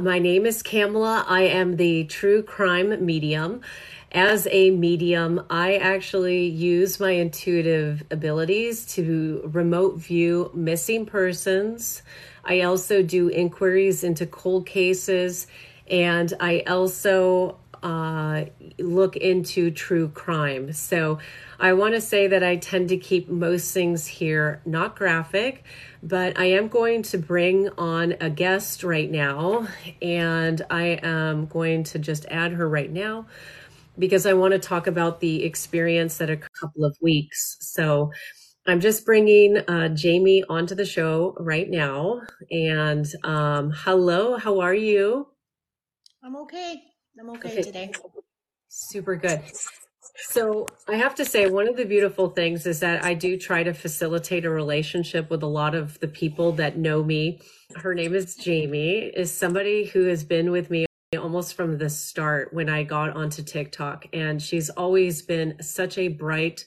My name is Kamela. I am the true crime medium. As a medium, I actually use my intuitive abilities to remote view missing persons. I also do inquiries into cold cases, and I also uh, look into true crime. So I want to say that I tend to keep most things here not graphic, but I am going to bring on a guest right now, and I am going to just add her right now because I want to talk about the experience that a couple of weeks. So I'm just bringing uh, Jaime onto the show right now. And um, hello, how are you? I'm okay. I'm okay, okay. today. Super good. So I have to say, one of the beautiful things is that I do try to facilitate a relationship with a lot of the people that know me. Her name is Jaime, is somebody who has been with me almost from the start when I got onto TikTok. And she's always been such a bright,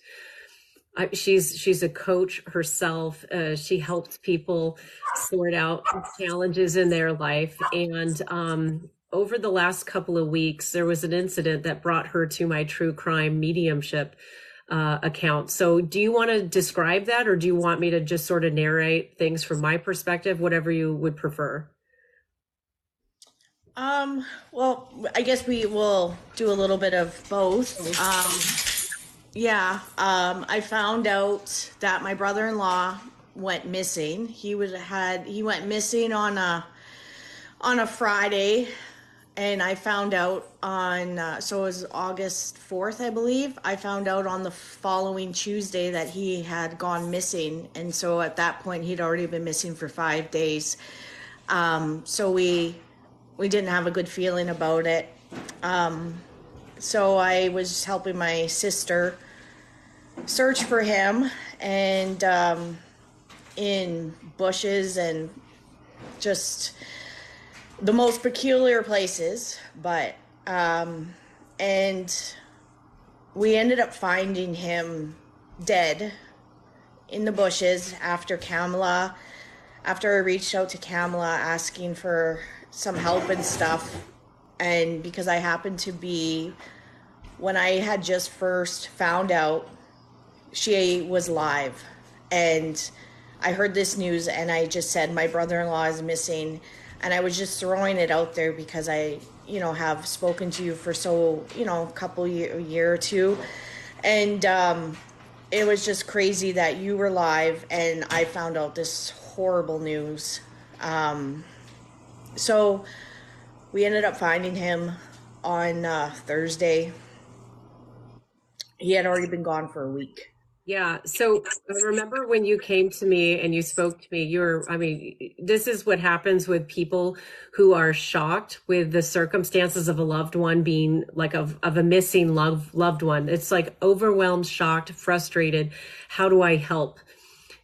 she's she's a coach herself. Uh, she helps people sort out challenges in their life, and um, over the last couple of weeks, there was an incident that brought her to my true crime mediumship uh, account. So, do you want to describe that, or do you want me to just sort of narrate things from my perspective, whatever you would prefer? Um, well, I guess we will do a little bit of both. Um, yeah, um, I found out that my brother-in-law went missing. He was had he went missing on a on a Friday and I found out on uh, so it was August 4th, I believe. I found out on the following Tuesday that he had gone missing, and so at that point he'd already been missing for five days. Um, so we we didn't have a good feeling about it. Um, so I was helping my sister search for him, and um, in bushes and just the most peculiar places, but um, and we ended up finding him dead in the bushes after Kamela. After I reached out to Kamela asking for some help and stuff, and because I happened to be when I had just first found out she was live, and I heard this news, and I just said my brother-in-law is missing and I was just throwing it out there because I, you know, have spoken to you for so, you know, a couple year, year or two, and um, it was just crazy that you were live and I found out this horrible news. Um, so we ended up finding him on uh, Thursday. He had already been gone for a week. Yeah. So I remember when you came to me and you spoke to me, you're, I mean, this is what happens with people who are shocked with the circumstances of a loved one being like of, of a missing love, loved one. It's like overwhelmed, shocked, frustrated. How do I help?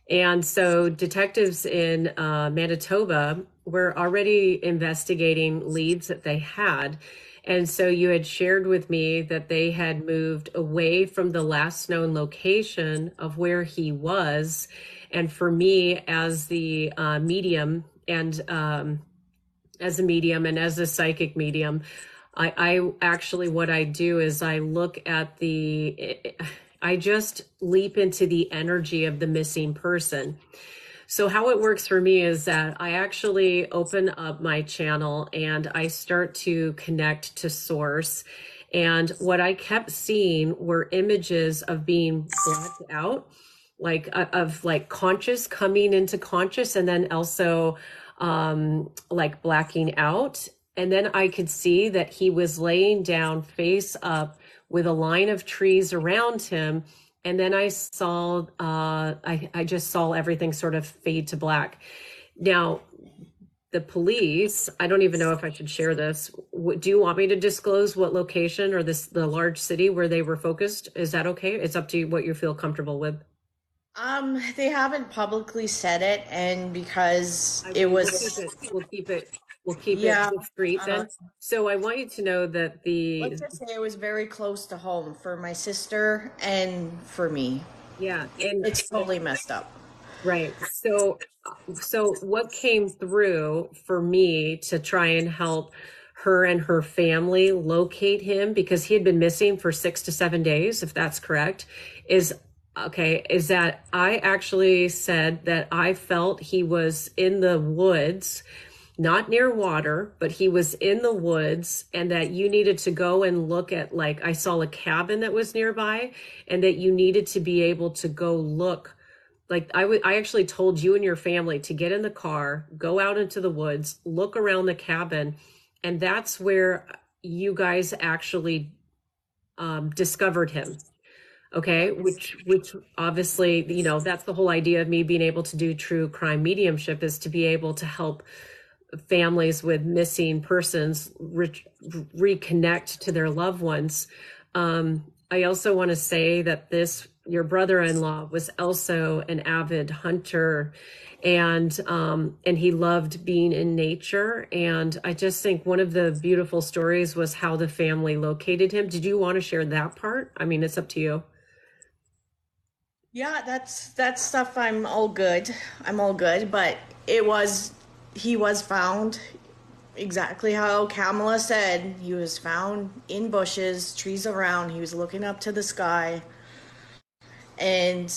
And so detectives in uh, Manitoba were already investigating leads that they had and so you had shared with me that they had moved away from the last known location of where he was. And for me, as the uh, medium and um, as a medium and as a psychic medium, I, I actually, what I do is I look at the, I just leap into the energy of the missing person. So how it works for me is that I actually open up my channel and I start to connect to source. And what I kept seeing were images of being blacked out, like uh, of like conscious coming into conscious and then also um like blacking out. And then I could see that he was laying down face up with a line of trees around him and then I saw, uh, I, I just saw everything sort of fade to black. Now, the police, I don't even know if I should share this. Do you want me to disclose what location or this the large city where they were focused? Is that okay? It's up to you what you feel comfortable with. Um, they haven't publicly said it, and because I mean, it was, we'll keep it, we'll keep it We'll keep yeah. it discreet then. So I want you to know that the let's just say it was very close to home for my sister and for me. Yeah, and it's totally messed up. Right. So so what came through for me to try and help her and her family locate him because he had been missing for six to seven days, if that's correct, is okay, is that I actually said that I felt he was in the woods, not near water, but he was in the woods, and that you needed to go and look at, like, I saw a cabin that was nearby, and that you needed to be able to go look like I would I actually told you and your family to get in the car, go out into the woods, look around the cabin, and that's where you guys actually um, discovered him. Okay, which which obviously you know that's the whole idea of me being able to do true crime mediumship is to be able to help families with missing persons re- reconnect to their loved ones. Um, I also want to say that this your brother-in-law was also an avid hunter and um and he loved being in nature and i just think one of the beautiful stories was how the family located him did you want to share that part i mean it's up to you Yeah, that's that's stuff I'm all good. I'm all good, but it was he was found exactly how Kamela said. He was found in bushes, trees around. He was looking up to the sky. And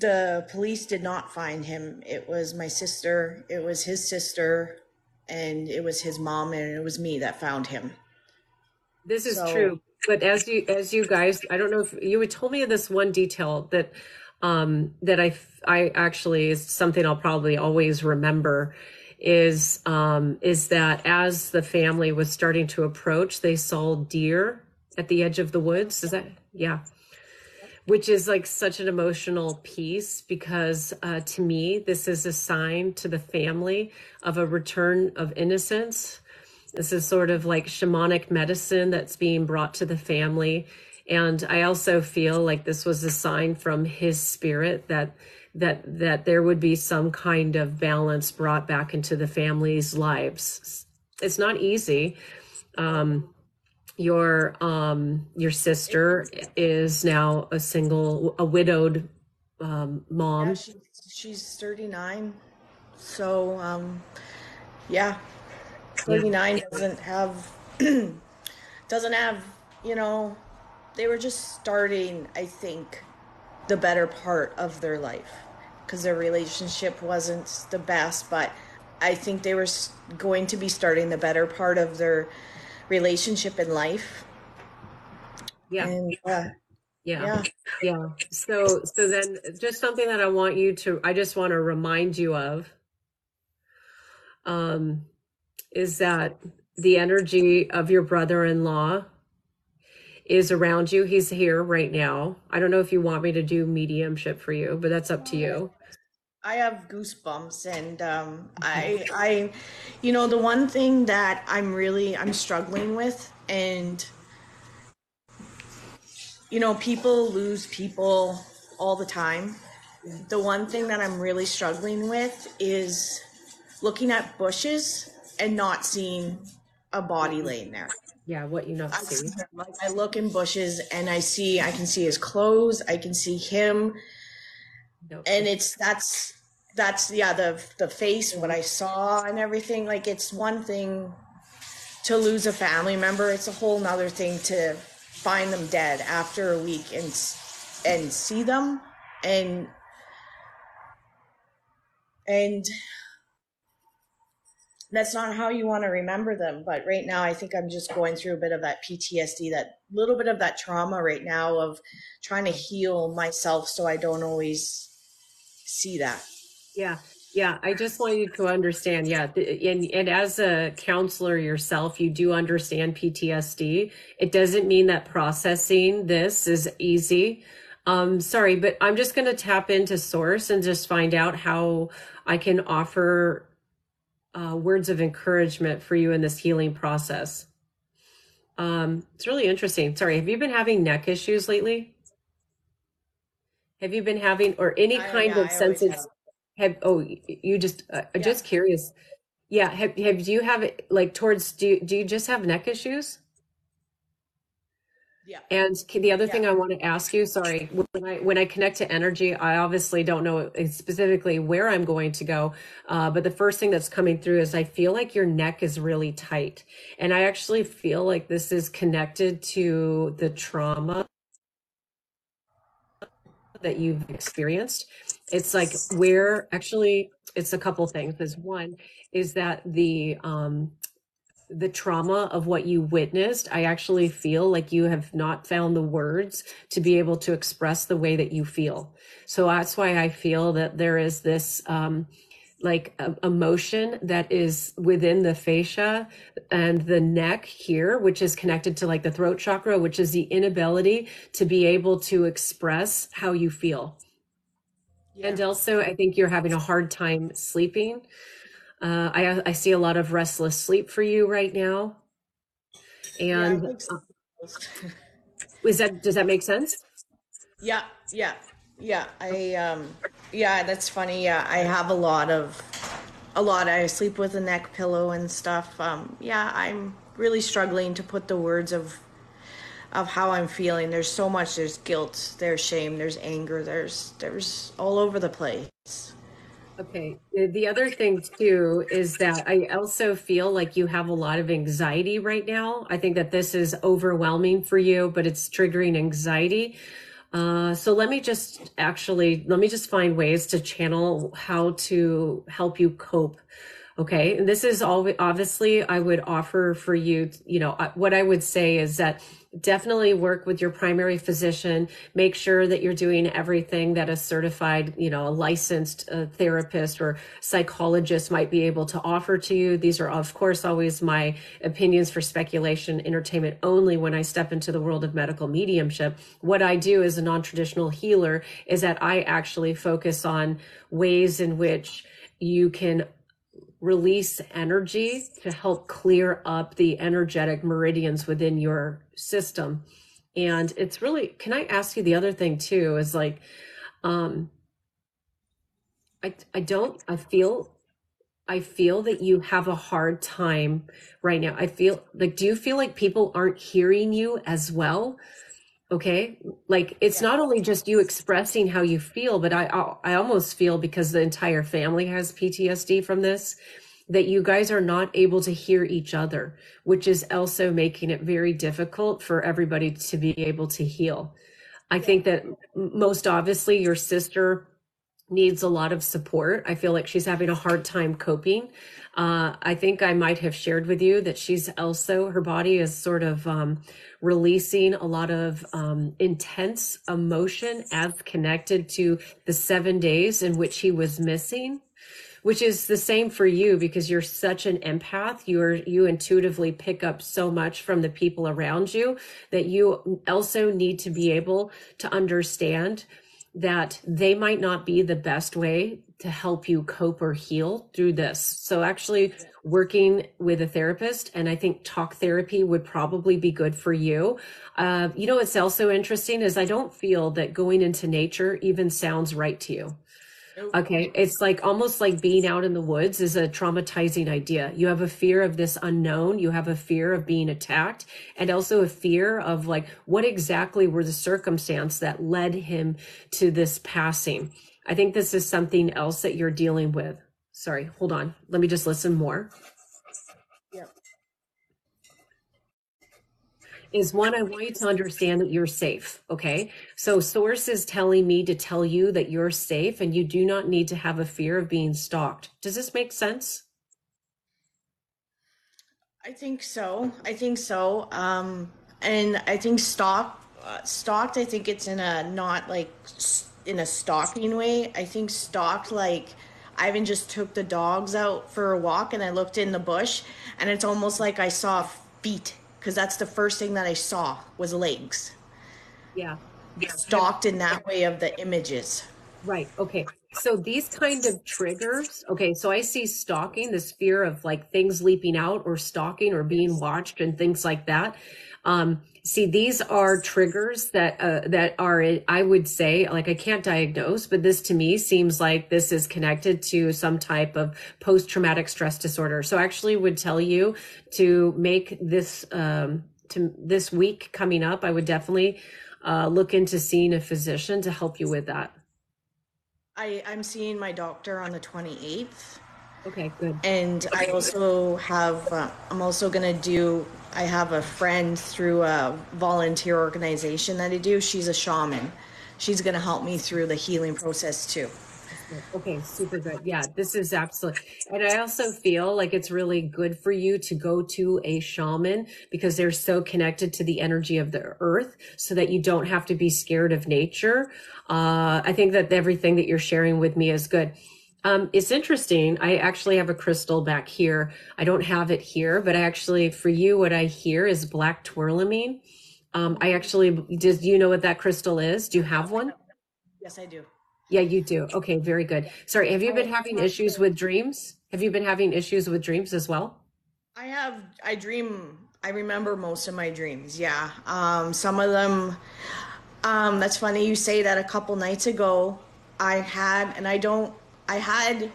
the police did not find him. It was my sister, it was his sister, and it was his mom and it was me that found him. This is So true. But as you as you guys, I don't know if you had told me this one detail that um that I I actually is something I'll probably always remember is um is that as the family was starting to approach, they saw deer at the edge of the woods. Is that yeah. Which is like such an emotional piece because uh, to me, this is a sign to the family of a return of innocence this is sort of like shamanic medicine that's being brought to the family. And I also feel like this was a sign from his spirit that that that there would be some kind of balance brought back into the family's lives. It's not easy. Um, your um, your sister is now a single, a widowed um, yeah, mom. she's she's 39. So um yeah, Yeah, 39 doesn't have doesn't have, you know, they were just starting, I think, the better part of their life because their relationship wasn't the best, but I think they were going to be starting the better part of their relationship in life. yeah, And uh, yeah. yeah, Yeah. So so then just something that I want you to I just want to remind you of um is that the energy of your brother-in-law is around you. He's here right now. I don't know if you want me to do mediumship for you, but that's up to you. I have goosebumps and um I I you know the one thing that I'm really I'm struggling with and you know people lose people all the time. The one thing that I'm really struggling with is looking at bushes and not seeing a body laying there. Yeah, what you not I see. I look in bushes and I see I can see his clothes, I can see him No. and it's that's that's yeah the the face what i saw and everything like it's one thing to lose a family member it's a whole nother thing to find them dead after a week and and see them and and that's not how you want to remember them but right now i think i'm just going through a bit of that ptsd that little bit of that trauma right now of trying to heal myself so i don't always see that Yeah, yeah. I just want you to understand. Yeah, and and as a counselor yourself, you do understand PTSD. It doesn't mean that processing this is easy. Um, sorry, but I'm just going to tap into source and just find out how I can offer uh, words of encouragement for you in this healing process. Um, it's really interesting. Sorry, have you been having neck issues lately? Have you been having or any I kind yeah, of sensitive? Have. Oh you just uh, Yeah. just curious. Yeah, have have do you have it like towards do you, do you just have neck issues? Yeah. And the other thing I want to ask you, sorry, when I when I connect to energy, I obviously don't know specifically where I'm going to go, uh, but the first thing that's coming through is I feel like your neck is really tight, and I actually feel like this is connected to the trauma that you've experienced. It's like where actually it's a couple things. Is one is that the um the trauma of what you witnessed, I actually feel like you have not found the words to be able to express the way that you feel. So that's why I feel that there is this um, like emotion that is within the fascia and the neck here, which is connected to like the throat chakra, which is the inability to be able to express how you feel. Yeah. And also, I think you're having a hard time sleeping. Uh, I I see a lot of restless sleep for you right now. Yeah, And so. uh, is that does that make sense? Yeah, yeah, yeah. I um yeah, that's funny. Yeah, I have a lot of a lot. I sleep with a neck pillow and stuff. Um yeah, I'm really struggling to put the words of of how I'm feeling. There's so much there's guilt, there's shame, there's anger, there's there's all over the place. Okay. The the other thing too is that I also feel like you have a lot of anxiety right now. I think that this is overwhelming for you, but it's triggering anxiety. Uh, so let me just actually let me just find ways to channel how to help you cope. Okay. And this is all obviously I would offer for you, you know, what I would say is that definitely work with your primary physician. Make sure that you're doing everything that a certified, you know, a licensed uh, therapist or psychologist might be able to offer to you. These are, of course, always my opinions for speculation, entertainment only when I step into the world of medical mediumship. What I do as a non traditional healer is that I actually focus on ways in which you can release energy to help clear up the energetic meridians within your system. And it's really, can I ask you the other thing too? Is like, um, I, I don't, I feel, I feel that you have a hard time right now. I feel like, do you feel like people aren't hearing you as well? Okay. Like it's Yeah. not only just you expressing how you feel, but I, I I almost feel because the entire family has PTSD from this, that you guys are not able to hear each other, which is also making it very difficult for everybody to be able to heal. I think that most obviously your sister needs a lot of support. I feel like she's having a hard time coping. Uh, I think I might have shared with you that she's also, her body is sort of um, releasing a lot of um, intense emotion as connected to the seven days in which he was missing which is the same for you because you're such an empath. You're you intuitively pick up so much from the people around you that you also need to be able to understand that they might not be the best way to help you cope or heal through this. So actually working with a therapist and I think talk therapy would probably be good for you. Uh, you know, what's also interesting is I don't feel that going into nature even sounds right to you. Okay, it's like almost like being out in the woods is a traumatizing idea. You have a fear of this unknown, you have a fear of being attacked, and also a fear of like what exactly were the circumstance that led him to this passing. I think this is something else that you're dealing with. Sorry, hold on. Let me just listen more. Is one, I want you to understand that you're safe. Okay. So source is telling me to tell you that you're safe and you do not need to have a fear of being stalked. Does this make sense? I think so. I think so. Um, and I think stalk, uh, stalked. I think it's in a not like in a stalking way. I think stalked like Ivan just took the dogs out for a walk, and I looked in the bush, and it's almost like I saw feet because that's the first thing that I saw was legs. Yeah. Stalked in that way of the images. Right. Okay. So these kind of triggers, okay, so I see stalking, this fear of like things leaping out or stalking or being watched and things like that. Um, see, these are triggers that uh, that are, I would say, like I can't diagnose, but this to me seems like this is connected to some type of post-traumatic stress disorder. So I actually would tell you to make this um, to this week coming up, I would definitely uh, look into seeing a physician to help you with that. I, I'm seeing my doctor on the 28th. Okay, good. And I also have, uh, I'm also going to do, I have a friend through a volunteer organization that I do. She's a shaman. She's going to help me through the healing process too. Okay, super good. Yeah, this is absolutely. And I also feel like it's really good for you to go to a shaman because they're so connected to the energy of the earth so that you don't have to be scared of nature. Uh, I think that everything that you're sharing with me is good. Um, it's interesting. I actually have a crystal back here. I don't have it here, but I actually, for you, what I hear is black tourmaline. Um, I actually, do you know what that crystal is? Do you have one? Yes, I do. Yeah, you do. Okay, very good. Sorry, have you been having issues with dreams? Have you been having issues with dreams as well? I have, I dream, I remember most of my dreams. Yeah. Um, some of them, um, that's funny you say that a couple nights ago I had, and I don't, I had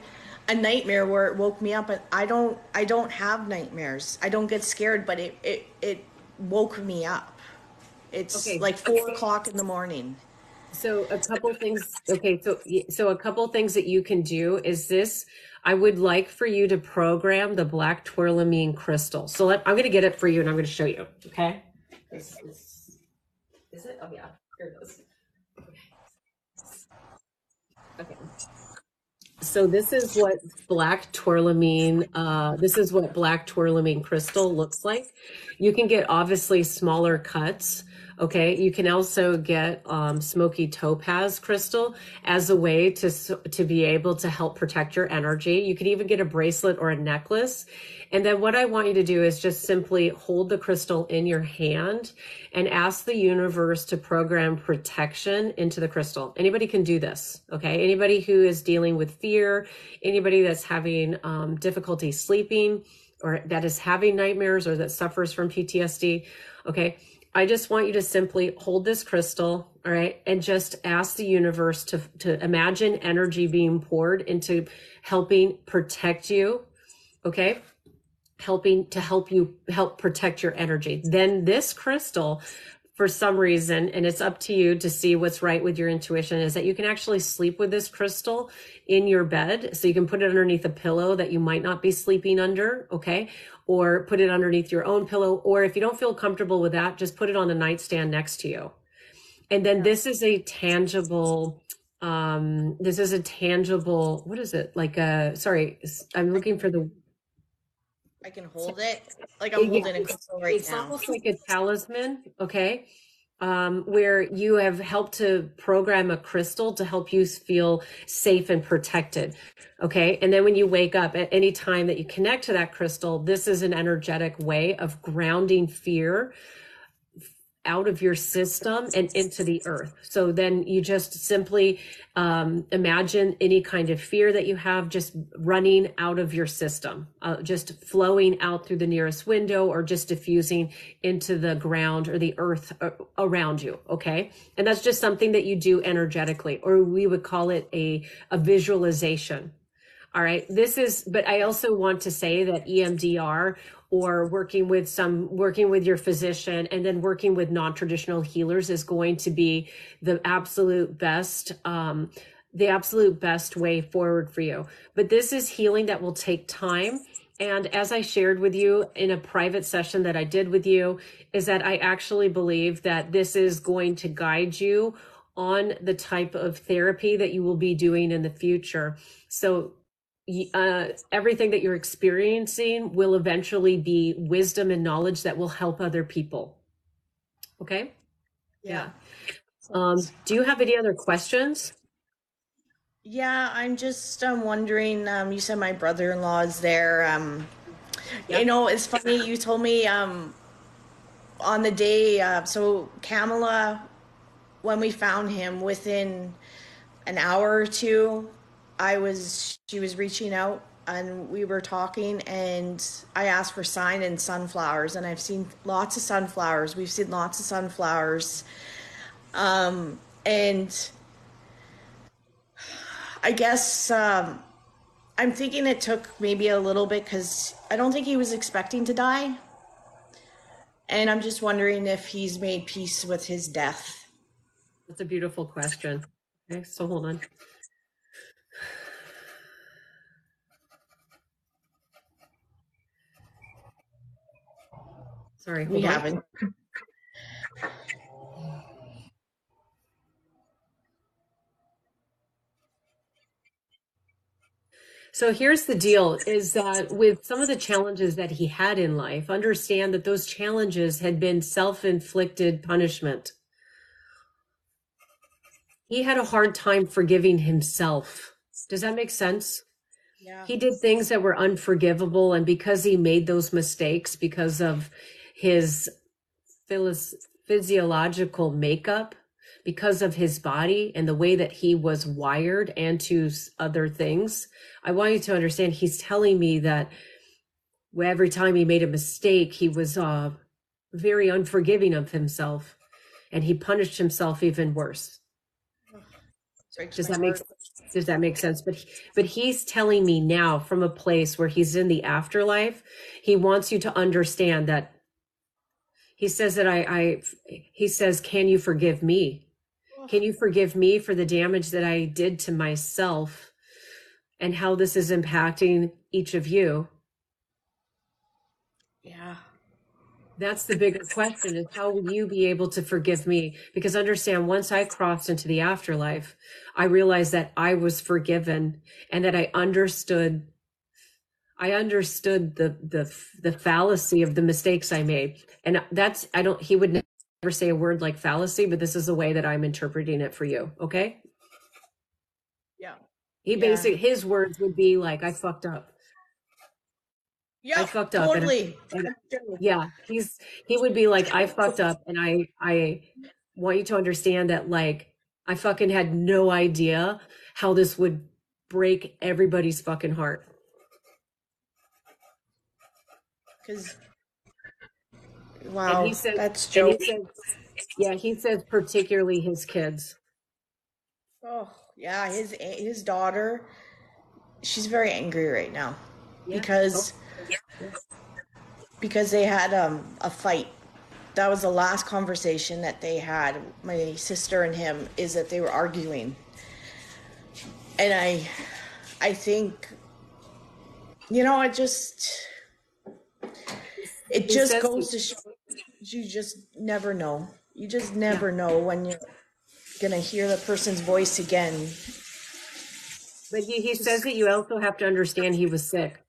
a nightmare where it woke me up, but I don't, I don't have nightmares. I don't get scared, but it, it, it woke me up. It's Okay. like four o'clock in the morning. So a couple things. Okay, so so a couple things that you can do is this. I would like for you to program the black tourmaline crystal. So let, I'm going to get it for you, and I'm going to show you. Okay. This is, is it? Oh yeah, here it goes. Okay. Okay. So this is what black tourmaline, uh, this is what black tourmaline crystal looks like. You can get obviously smaller cuts. Okay. You can also get um, smoky topaz crystal as a way to to be able to help protect your energy. You could even get a bracelet or a necklace. And then what I want you to do is just simply hold the crystal in your hand and ask the universe to program protection into the crystal. Anybody can do this. Okay. Anybody who is dealing with fear, anybody that's having um, difficulty sleeping or that is having nightmares or that suffers from PTSD. Okay. I just want you to simply hold this crystal, all right, and just ask the universe to to imagine energy being poured into helping protect you, okay? Helping to help you help protect your energy. Then this crystal for some reason, and it's up to you to see what's right with your intuition, is that you can actually sleep with this crystal in your bed. So you can put it underneath a pillow that you might not be sleeping under, okay? Or put it underneath your own pillow. Or if you don't feel comfortable with that, just put it on the nightstand next to you. And then this is a tangible, um, this is a tangible, what is it? Like a, sorry, I'm looking for the I can hold it like I'm Yeah, holding a crystal right it's now. almost like a talisman, okay? Um, where you have helped to program a crystal to help you feel safe and protected. Okay. And then when you wake up at any time that you connect to that crystal, this is an energetic way of grounding fear out of your system and into the earth. So then you just simply um, imagine any kind of fear that you have just running out of your system, uh, just flowing out through the nearest window or just diffusing into the ground or the earth around you. Okay. And that's just something that you do energetically, or we would call it a, a visualization. All right. This is, but I also want to say that EMDR or working with some, working with your physician and then working with non-traditional healers is going to be the absolute best, um, the absolute best way forward for you. But this is healing that will take time. And as I shared with you in a private session that I did with you, is that I actually believe that this is going to guide you on the type of therapy that you will be doing in the future. So uh, everything that you're experiencing will eventually be wisdom and knowledge that will help other people. Okay. Yeah. Um, do you have any other questions? Yeah, I'm just um, wondering. Um, you said my brother-in-law is there. Um, Yep. You know, it's funny. You told me um, on the day. Uh, so Kamela, when we found him, within an hour or two, I was. She was reaching out, and we were talking. And I asked for sign and sunflowers, and I've seen lots of sunflowers. We've seen lots of sunflowers, um, and I guess um, I'm thinking it took maybe a little bit because I don't think he was expecting to die. And I'm just wondering if he's made peace with his death. That's a beautiful question. Okay, so hold on. Sorry, We on. haven't. So here's the deal is that with some of the challenges that he had in life, understand that those challenges had been self inflicted punishment. He had a hard time forgiving himself. Does that make sense? Yeah. He did things that were unforgivable. And because he made those mistakes, because of his phys- physiological makeup, because of his body and the way that he was wired and to other things, I want you to understand he's telling me that every time he made a mistake, he was uh, very unforgiving of himself and he punished himself even worse. Breaks Does that make heart. does that make sense? But but he's telling me now from a place where he's in the afterlife, he wants you to understand that he says that I I he says, "Can you forgive me? Can you forgive me for the damage that I did to myself and how this is impacting each of you?" Yeah. That's the bigger question is how will you be able to forgive me? Because understand, once I crossed into the afterlife, I realized that I was forgiven and that I understood I understood the the the fallacy of the mistakes I made. And that's I don't he would never say a word like fallacy, but this is the way that I'm interpreting it for you, okay? Yeah. He Yeah. basic his words would be like I fucked up. Yeah. I fucked up and Totally. and- yeah he's he would be like i fucked up and i i want you to understand that like i fucking had no idea how this would break everybody's fucking heart Because. Wow. and he said that's Joe. yeah he says particularly his kids Oh yeah, his his daughter. She's very angry right now Yeah. because because they had um, a fight. That was the last conversation that they had. My sister and him is that they were arguing, and I, I think, you know, I just, it He just says goes to show you just never know. You just never know when you're gonna hear the person's voice again. but he, he says that you also have to understand he was sick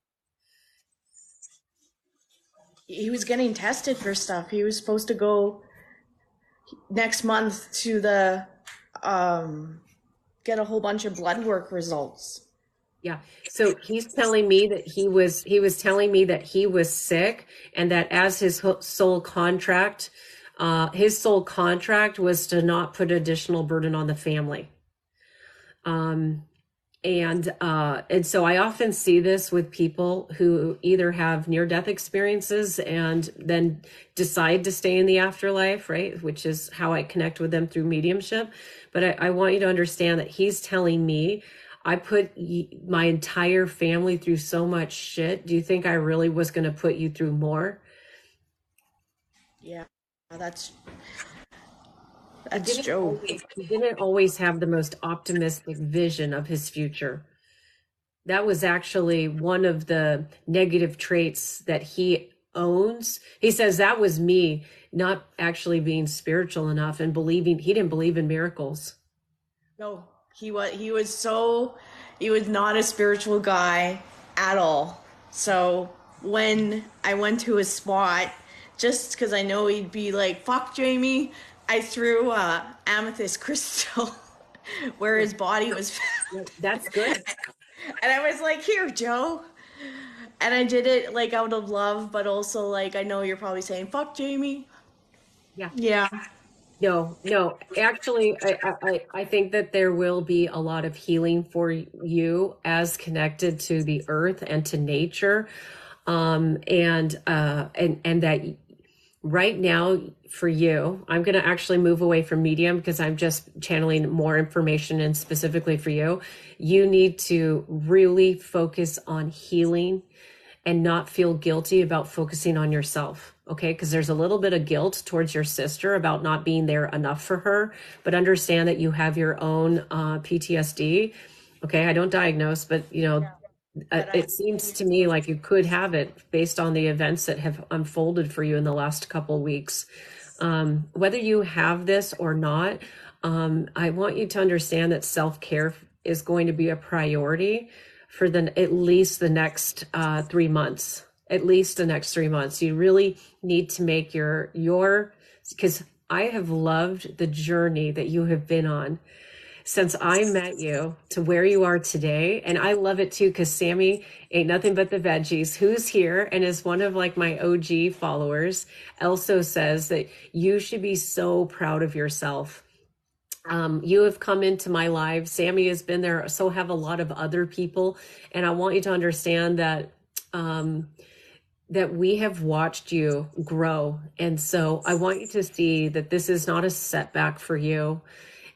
he was getting tested for stuff. He was supposed to go next month to the um get a whole bunch of blood work results. Yeah. So he's telling me that he was he was telling me that he was sick and that as his soul contract uh his soul contract was to not put additional burden on the family. Um and uh and so I often see this with people who either have near death experiences and then decide to stay in the afterlife, right? Which is how I connect with them through mediumship. But I, I want you to understand that he's telling me I put y- my entire family through so much shit. Do you think I really was going to put you through more? Yeah, that's that's Joe. always, he didn't always have the most optimistic vision of his future. That was actually one of the negative traits that he owns. He says that was me not actually being spiritual enough and believing he didn't believe in miracles. No, he was he was so he was not a spiritual guy at all. So when I went to his spot, just because I know he'd be like, "Fuck Jaime," I threw uh, amethyst crystal where his body was, That's good. and I was like, "Here, Joe." And I did it like out of love, but also like I know you're probably saying, "Fuck Jaime." Yeah. Yeah. No, no. Actually, I, I, I- think that there will be a lot of healing for you as connected to the earth and to nature. Um, and, uh, and, and that right now for you, I'm going to actually move away from medium because I'm just channeling more information and specifically for you. You need to really focus on healing and not feel guilty about focusing on yourself. Okay. Because there's a little bit of guilt towards your sister about not being there enough for her, but understand that you have your own uh, PTSD. Okay. I don't diagnose, but you know, uh, it seems to me like you could have it based on the events that have unfolded for you in the last couple weeks. Um, whether you have this or not, um, I want you to understand that self care is going to be a priority for the at least the next uh, three months. At least the next three months, you really need to make your your because I have loved the journey that you have been on since I met you to where you are today. And I love it too because Sammy ain't nothing but the veggies, who's here and is one of like my OG followers, also says that you should be so proud of yourself um, you have come into my life. Sammy has been there. So have a lot of other people. And I want you to understand that, um, that we have watched you grow. And so I want you to see that this is not a setback for you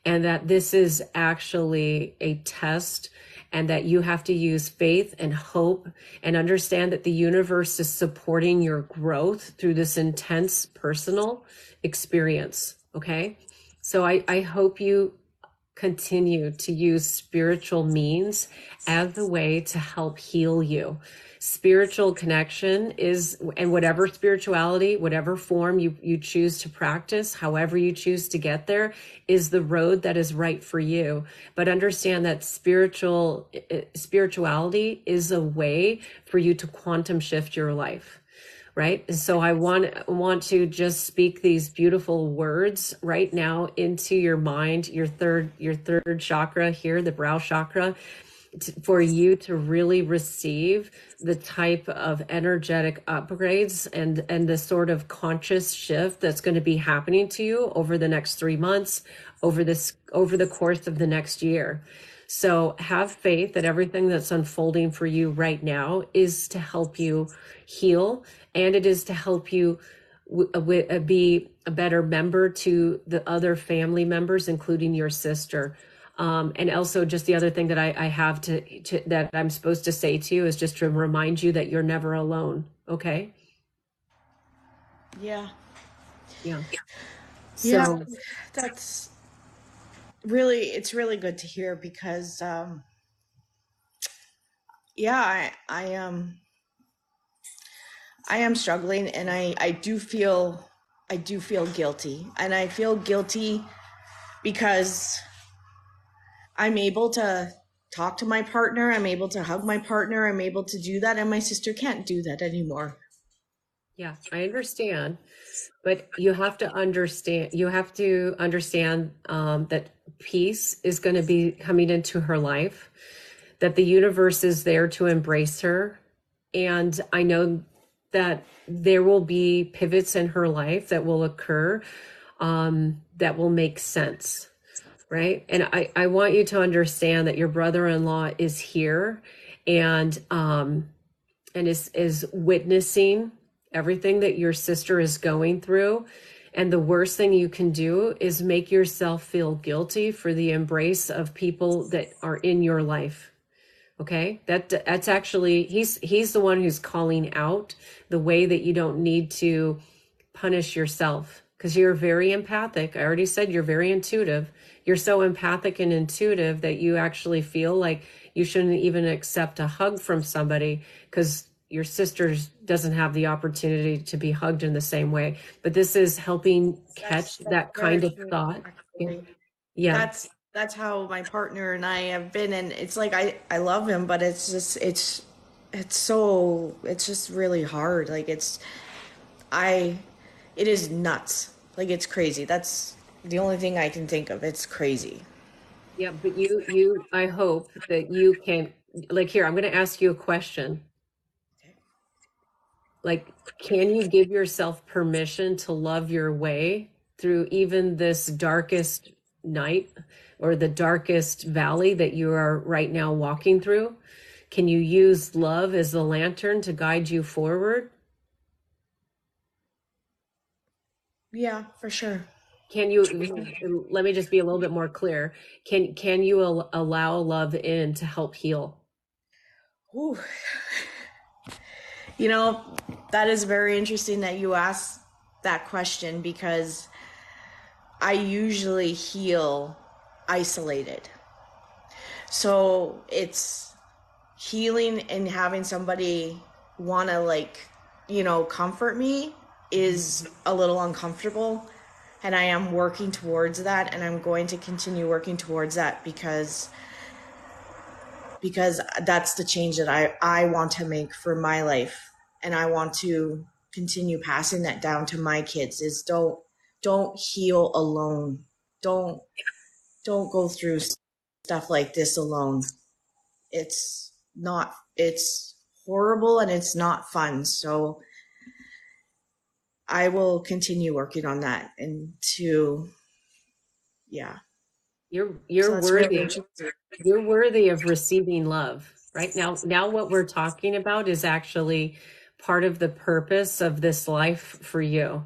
and that this is actually a test and that you have to use faith and hope and understand that the universe is supporting your growth through this intense personal experience. Okay. So I, I hope you continue to use spiritual means as a way to help heal you. Spiritual connection is, and whatever spirituality, whatever form you, you choose to practice, however you choose to get there, is the road that is right for you. But understand that spiritual eh, eh, spirituality is a way for you to quantum shift your life right so i want want to just speak these beautiful words right now into your mind your third your third chakra here the brow chakra for you to really receive the type of energetic upgrades and and the sort of conscious shift that's going to be happening to you over the next 3 months over this over the course of the next year so have faith that everything that's unfolding for you right now is to help you heal and it is to help you w- w- be a better member to the other family members, including your sister. Um, and also just the other thing that I, I have to, to, that I'm supposed to say to you is just to remind you that you're never alone. Okay. Yeah. Yeah. So yeah, that's really, it's really good to hear because, um, yeah, I, I, um, I am struggling and I, I do feel I do feel guilty. And I feel guilty because I'm able to talk to my partner, I'm able to hug my partner, I'm able to do that, and my sister can't do that anymore. Yeah, I understand. But you have to understand you have to understand um, that peace is going to be coming into her life, that the universe is there to embrace her. And I know that there will be pivots in her life that will occur um, that will make sense right? And I, I want you to understand that your brother-in-law is here and um and is is witnessing everything that your sister is going through. And the worst thing you can do is make yourself feel guilty for the embrace of people that are in your life okay? That that's actually he's he's the one who's calling out the way that you don't need to punish yourself because you're very empathic. I already said you're very intuitive. You're so empathic and intuitive that you actually feel like you shouldn't even accept a hug from somebody because your sister doesn't have the opportunity to be hugged in the same way. But this is helping catch that's, that's that kind of thought. yeah. That's that's how my partner and I have been and it's like I I love him but it's just it's it's so it's just really hard. Like it's I it is nuts. Like it's crazy. That's the only thing I can think of. It's crazy. Yeah but you you I hope that you can like here I'm going to ask you a question. Like can you give yourself permission to love your way through even this darkest night or the darkest valley that you are right now walking through? Can you use love as the lantern to guide you forward? Yeah, for sure. Can you let me just be a little bit more clear? Can can you al- allow love in to help heal? Ooh. You know, that is very interesting that you asked that question because I usually heal isolated. So it's healing and having somebody want to, like, you know, comfort me is a little uncomfortable. And I am working towards that, and I'm going to continue working towards that because because that's the change that I, I want to make for my life and I want to continue passing that down to my kids is don't don't heal alone. Don't don't go through stuff like this alone. It's not it's horrible and it's not fun. So I will continue working on that and to yeah. You're you're So worthy. really You're worthy of receiving love. Right now now what we're talking about is actually part of the purpose of this life for you.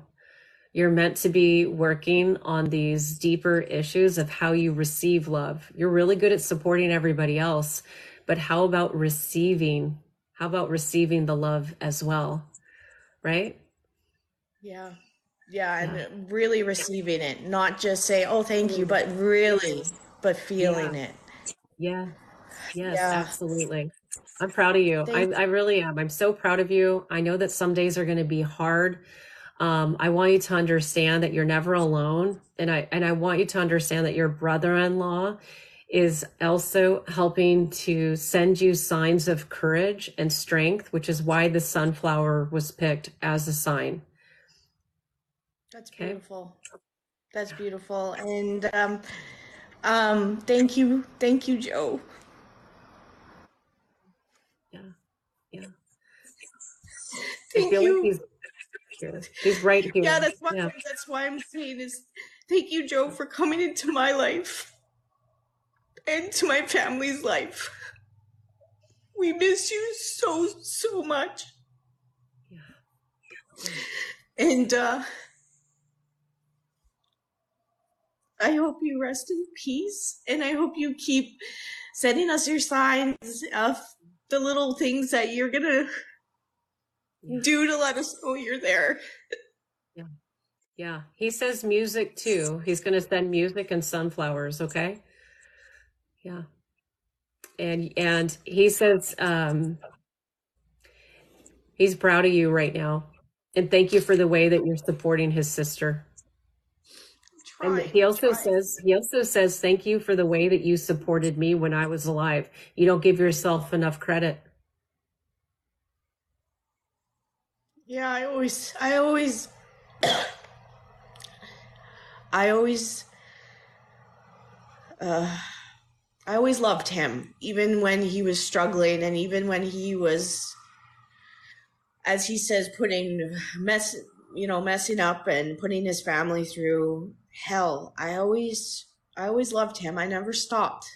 You're meant to be working on these deeper issues of how you receive love. You're really good at supporting everybody else, but how about receiving? How about receiving the love as well? Right? Yeah. Yeah, and really receiving it, not just say, "Oh, thank you," but really, but feeling it. Yeah. Yes, Yeah. absolutely. I'm proud of you. I, I really am. I'm so proud of you. I know that some days are going to be hard. Um, I want you to understand that you're never alone. And I, and I want you to understand that your brother-in-law is also helping to send you signs of courage and strength, which is why the sunflower was picked as a sign. That's Okay. beautiful. That's beautiful. And um um thank you. Thank you, Joe. Yeah. Yeah. Thank you. like he's here. He's right here. Yeah, that's why Yeah. that's why I'm saying is thank you, Joe, for coming into my life and to my family's life. We miss you so so much. Yeah. And uh I hope you rest in peace and I hope you keep sending us your signs of the little things that you're gonna Yeah. do to let us know you're there. Yeah, Yeah. he says music too. He's going to send music and sunflowers, okay? Yeah. And and he says um he's proud of you right now. And thank you for the way that you're supporting his sister. And he also says he also says thank you for the way that you supported me when I was alive. You don't give yourself enough credit. Yeah, I always, I always, I always, uh, I always loved him, even when he was struggling, and even when he was, as he says, putting mess, you know, messing up and putting his family through hell. I always, I always loved him. I never stopped,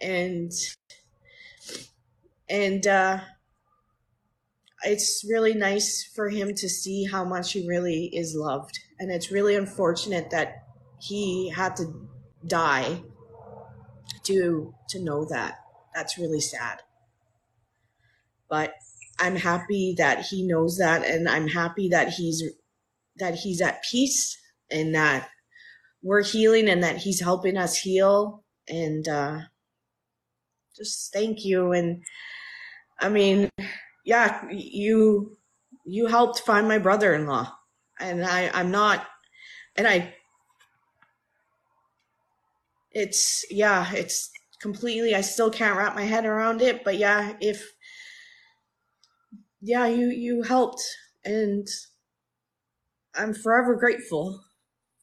and, and, uh, it's really nice for him to see how much he really is loved. And it's really unfortunate that he had to die to to know that. That's really sad. But I'm happy that he knows that and I'm happy that he's that he's at peace and that we're healing and that he's helping us heal and uh just thank you and I mean yeah, you you helped find my brother-in-law, and I I'm not, and I. It's yeah, it's completely. I still can't wrap my head around it, but yeah, if yeah, you you helped, and I'm forever grateful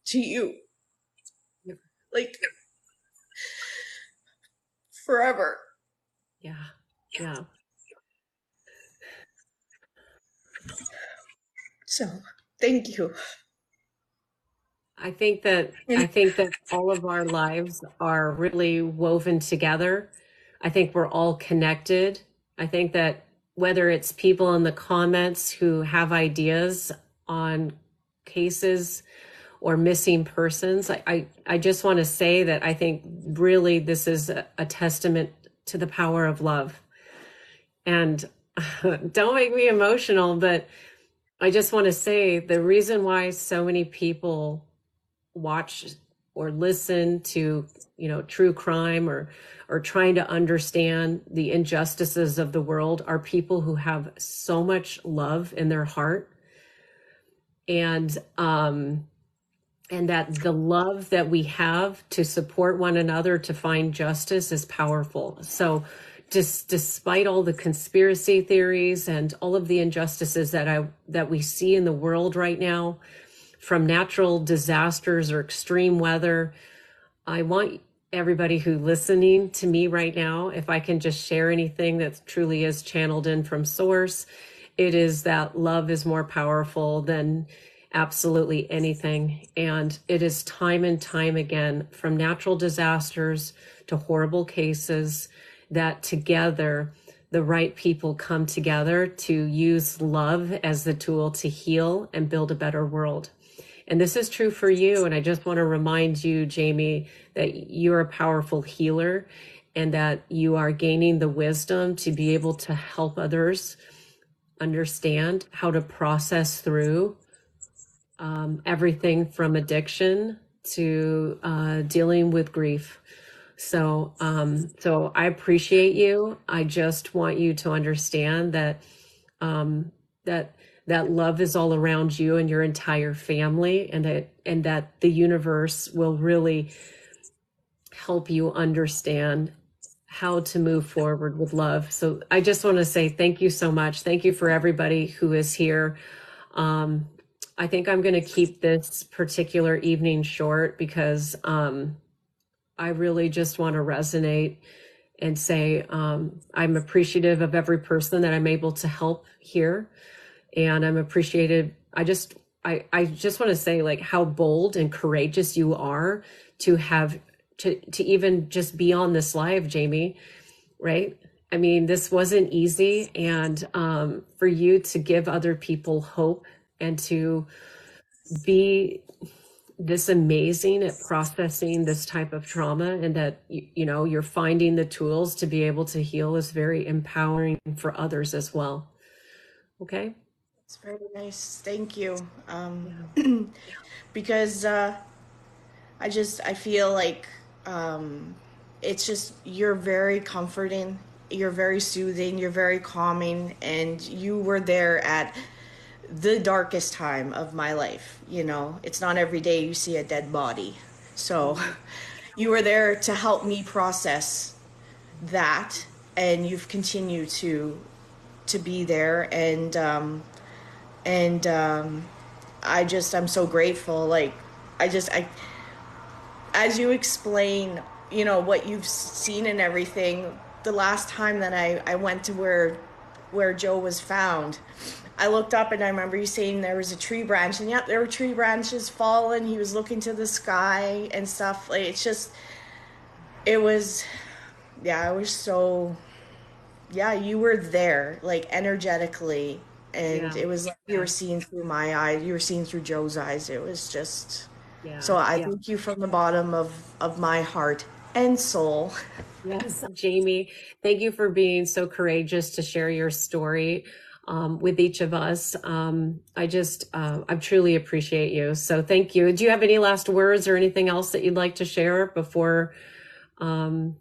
to you. Yep. Like forever. Yeah. Yeah. So thank you. I think that I think that all of our lives are really woven together. I think we're all connected. I think that whether it's people in the comments who have ideas on cases or missing persons, I, I, I just want to say that I think really this is a, a testament to the power of love. And don't make me emotional, but I just want to say the reason why so many people watch or listen to, you know, true crime or or trying to understand the injustices of the world are people who have so much love in their heart and um and that the love that we have to support one another to find justice is powerful. So just despite all the conspiracy theories and all of the injustices that I that we see in the world right now, from natural disasters or extreme weather, I want everybody who listening to me right now, if I can just share anything that truly is channeled in from source, it is that love is more powerful than absolutely anything. And it is time and time again from natural disasters to horrible cases that together the right people come together to use love as the tool to heal and build a better world. And this is true for you. And I just want to remind you, Jaime, that you're a powerful healer and that you are gaining the wisdom to be able to help others understand how to process through um, everything from addiction to uh, dealing with grief. So, um, so I appreciate you. I just want you to understand that um, that that love is all around you and your entire family, and that and that the universe will really help you understand how to move forward with love. So I just want to say thank you so much. Thank you for everybody who is here. Um, I think I'm going to keep this particular evening short because um, I really just want to resonate and say um, I'm appreciative of every person that I'm able to help here, and I'm appreciated. I just I I just want to say like how bold and courageous you are to have to to even just be on this live, Jaime. Right? I mean, this wasn't easy, and um, for you to give other people hope and to be this amazing at processing this type of trauma and that you, you know you're finding the tools to be able to heal is very empowering for others as well. Okay? It's very nice. Thank you. Um because uh i just i feel like um it's just you're very comforting you're very soothing you're very calming and you were there at the darkest time of my life. You know, it's not every day you see a dead body. So you were there to help me process that and you've continued to to be there and um and um I just I'm so grateful like I just I as you explain, you know, what you've seen and everything, the last time that I I went to where where Joe was found, I looked up and I remember you saying there was a tree branch, and yep, there were tree branches falling. He was looking to the sky and stuff. Like it's just, it was, yeah, I was so, yeah, you were there, like energetically, and yeah. it was like you were seeing through my eyes, you were seeing through Joe's eyes. It was just, yeah. so I yeah. thank you from the bottom of of my heart and soul. Yes, Jaime, thank you for being so courageous to share your story um, with each of us. Um, I just, uh, I truly appreciate you. So thank you. Do you have any last words or anything else that you'd like to share before um,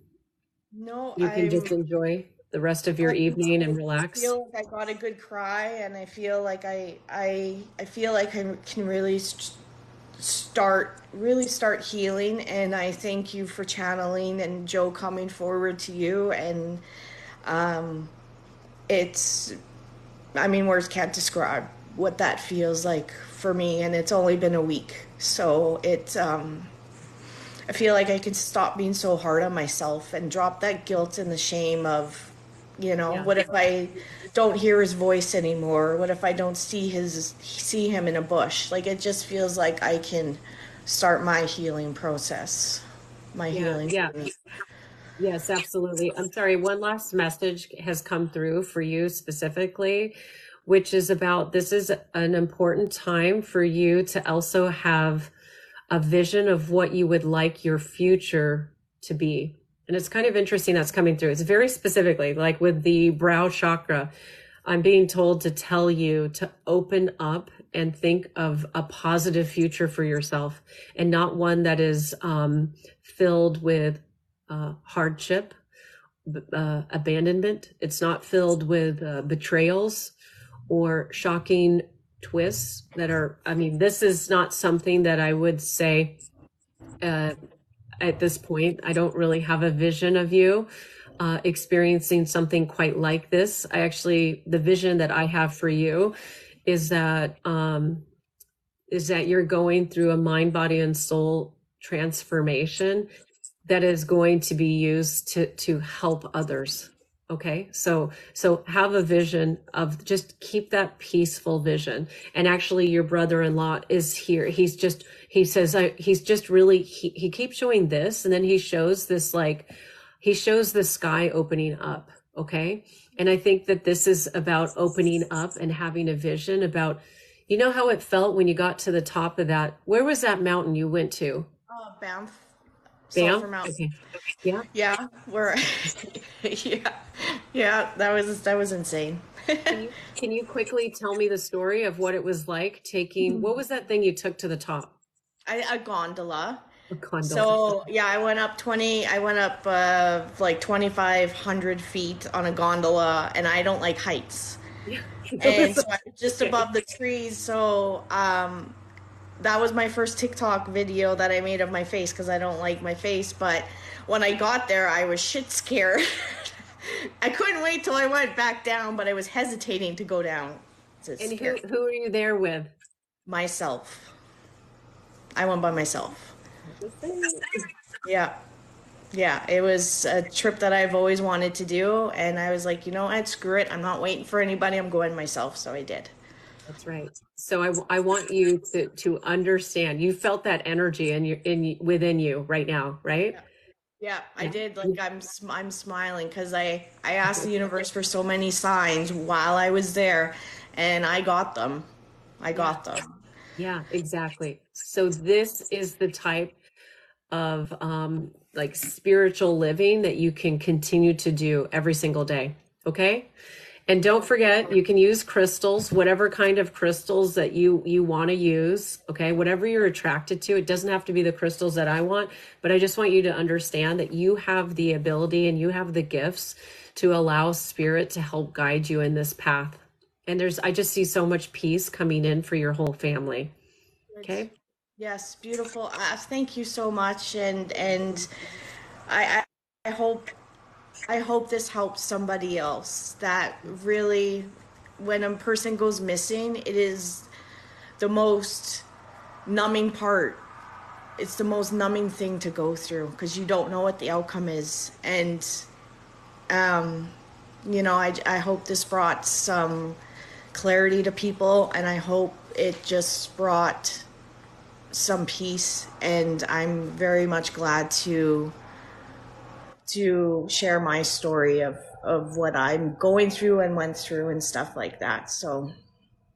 no, you can I'm, just enjoy the rest of your I evening and relax? I feel like I got a good cry, and I feel like I, I, I feel like I can really start really start healing and i thank you for channeling and joe coming forward to you and um, it's I mean, words can't describe what that feels like for me, and it's only been a week. So it, um, I feel like I can stop being so hard on myself and drop that guilt and the shame of, you know, yeah. what if I don't hear his voice anymore? What if I don't see his see him in a bush? Like it just feels like I can start my healing process. My yeah, healing. Yeah. Journey. Yes, absolutely. I'm sorry. One last message has come through for you specifically, which is about this is an important time for you to also have a vision of what you would like your future to be. And it's kind of interesting that's coming through. It's very specifically like with the brow chakra. I'm being told to tell you to open up and think of a positive future for yourself and not one that is um, filled with uh, hardship, uh, abandonment. It's not filled with uh, betrayals or shocking twists that are, I mean, this is not something that I would say uh, at this point. I don't really have a vision of you uh, experiencing something quite like this. I actually, the vision that I have for you is that um, is that you're going through a mind, body, and soul transformation that is going to be used to to help others. Okay, so so have a vision of just keep that peaceful vision. And actually, your brother-in-law is here. He's just he says I, he's just really he, he keeps showing this, and then he shows this like he shows the sky opening up. Okay. And I think that this is about opening up and having a vision about, you know, how it felt when you got to the top of that. Where was that mountain you went to? Oh, Banff. Banff? Okay. Yeah. Yeah. We're, yeah. Yeah. That was, that was insane. can, you, can you quickly tell me the story of what it was like taking, what was that thing you took to the top? I, a gondola so yeah, I went up twenty. I went up uh, like twenty five hundred feet on a gondola, and I don't like heights. and so I was just above the trees. So um, that was my first TikTok video that I made of my face because I don't like my face. But when I got there, I was shit scared. I couldn't wait till I went back down, but I was hesitating to go down. And who, who are you there with? Myself. I went by myself. Yeah. Yeah, it was a trip that I've always wanted to do. And I was like, you know what? Screw it. I'm not waiting for anybody. I'm going myself. So I did. That's right. So I, I want you to, to understand, you felt that energy in your, in within you right now, right? Yeah. Yeah, I did. Like I'm, I'm smiling because I, I asked the universe for so many signs while I was there, and I got them. I got them. Yeah, exactly. So this is the type of um, like spiritual living that you can continue to do every single day. Okay. And don't forget, you can use crystals, whatever kind of crystals that you you want to use. Okay, whatever you're attracted to. It doesn't have to be the crystals that I want, but I just want you to understand that you have the ability and you have the gifts to allow spirit to help guide you in this path. And there's, I just see so much peace coming in for your whole family. Okay. Yes, beautiful. Uh, thank you so much, and and I, I I hope I hope this helps somebody else. That really, when a person goes missing, it is the most numbing part. It's the most numbing thing to go through because you don't know what the outcome is, and um, you know, I I hope this brought some clarity to people, and I hope it just brought some peace and i'm very much glad to to share my story of of what i'm going through and went through and stuff like that so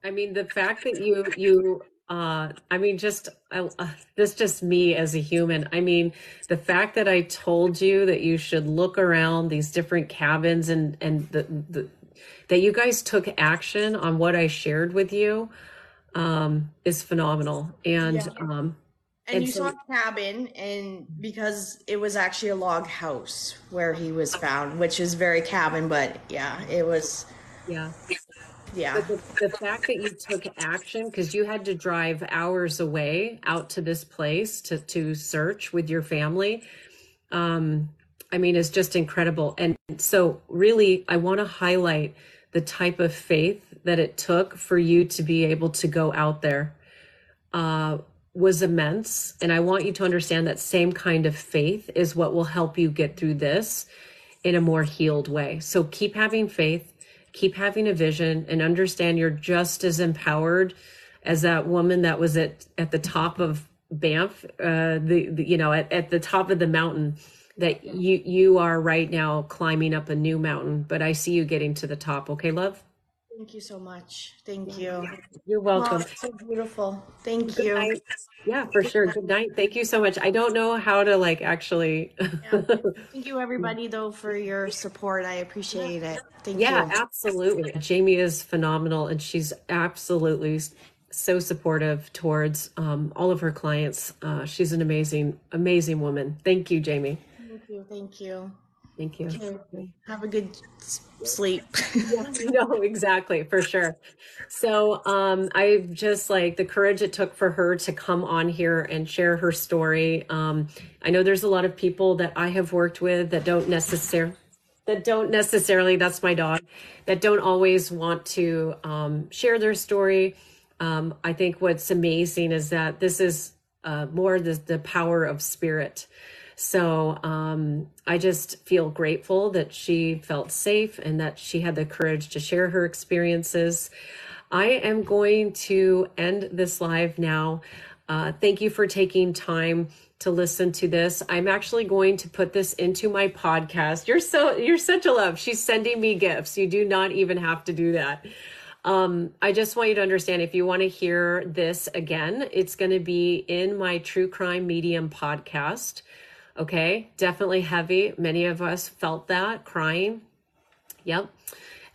i mean the fact that you you uh i mean just uh, this just me as a human i mean the fact that i told you that you should look around these different cabins and and the, the that you guys took action on what i shared with you um, is phenomenal. And yeah. um, and, and you so, saw a cabin, and because it was actually a log house where he was found, which is very cabin, but yeah, it was. Yeah. Yeah. The, the, fact that you took action because you had to drive hours away out to this place to to search with your family, um, I mean, is just incredible. And so, really, I want to highlight the type of faith that it took for you to be able to go out there uh, was immense. And I want you to understand that same kind of faith is what will help you get through this in a more healed way. So keep having faith, keep having a vision, and understand you're just as empowered as that woman that was at, at the top of Banff, uh, the, the you know, at, at the top of the mountain that you you are right now climbing up a new mountain but i see you getting to the top okay love Thank you so much. Thank you. You're welcome. So beautiful. Thank Good you. night. Yeah, for sure. Good night. Thank you so much. I don't know how to like actually. Thank you, everybody, though, for your support. I appreciate it. Thank you. yeah, absolutely. Jaime is phenomenal and she's absolutely so supportive towards um, all of her clients. Uh, she's an amazing, amazing woman. Thank you, Jaime. Thank you. Thank you. Thank you. Okay. Have a good sleep. no, exactly, for sure. So, um, I just like the courage it took for her to come on here and share her story. Um, I know there's a lot of people that I have worked with that don't necessarily that don't necessarily that's my dog that don't always want to um, share their story um, i think what's amazing is that this is uh, more the, the power of spirit so um, I just feel grateful that she felt safe and that she had the courage to share her experiences. I am going to end this live now. Uh, thank you for taking time to listen to this. I'm actually going to put this into my podcast. You're so you're such a love. She's sending me gifts. You do not even have to do that. Um, I just want you to understand if you want to hear this again, it's going to be in my True Crime Medium podcast. Okay, definitely heavy. Many of us felt that crying. Yep.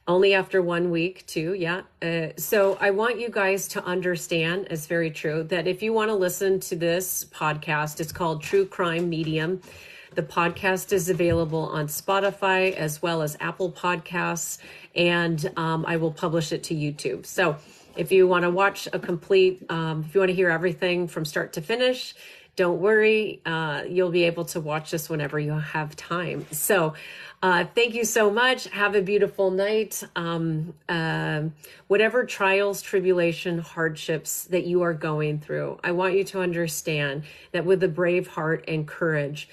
Only after one week, too. Yeah. Uh, so I want you guys to understand, it's very true, that if you want to listen to this podcast, it's called True Crime Medium. The podcast is available on Spotify as well as Apple Podcasts, and um, I will publish it to YouTube. So if you want to watch a complete, um, if you want to hear everything from start to finish, don't worry. Uh, you'll be able to watch this whenever you have time. So, uh, thank you so much. Have a beautiful night. Um, uh, whatever trials, tribulation, hardships that you are going through, I want you to understand that with a brave heart and courage,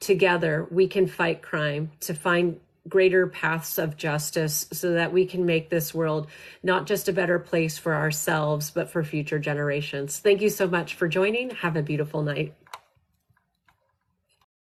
together we can fight crime to find greater paths of justice so that we can make this world not just a better place for ourselves, but for future generations. Thank you so much for joining. Have a beautiful night.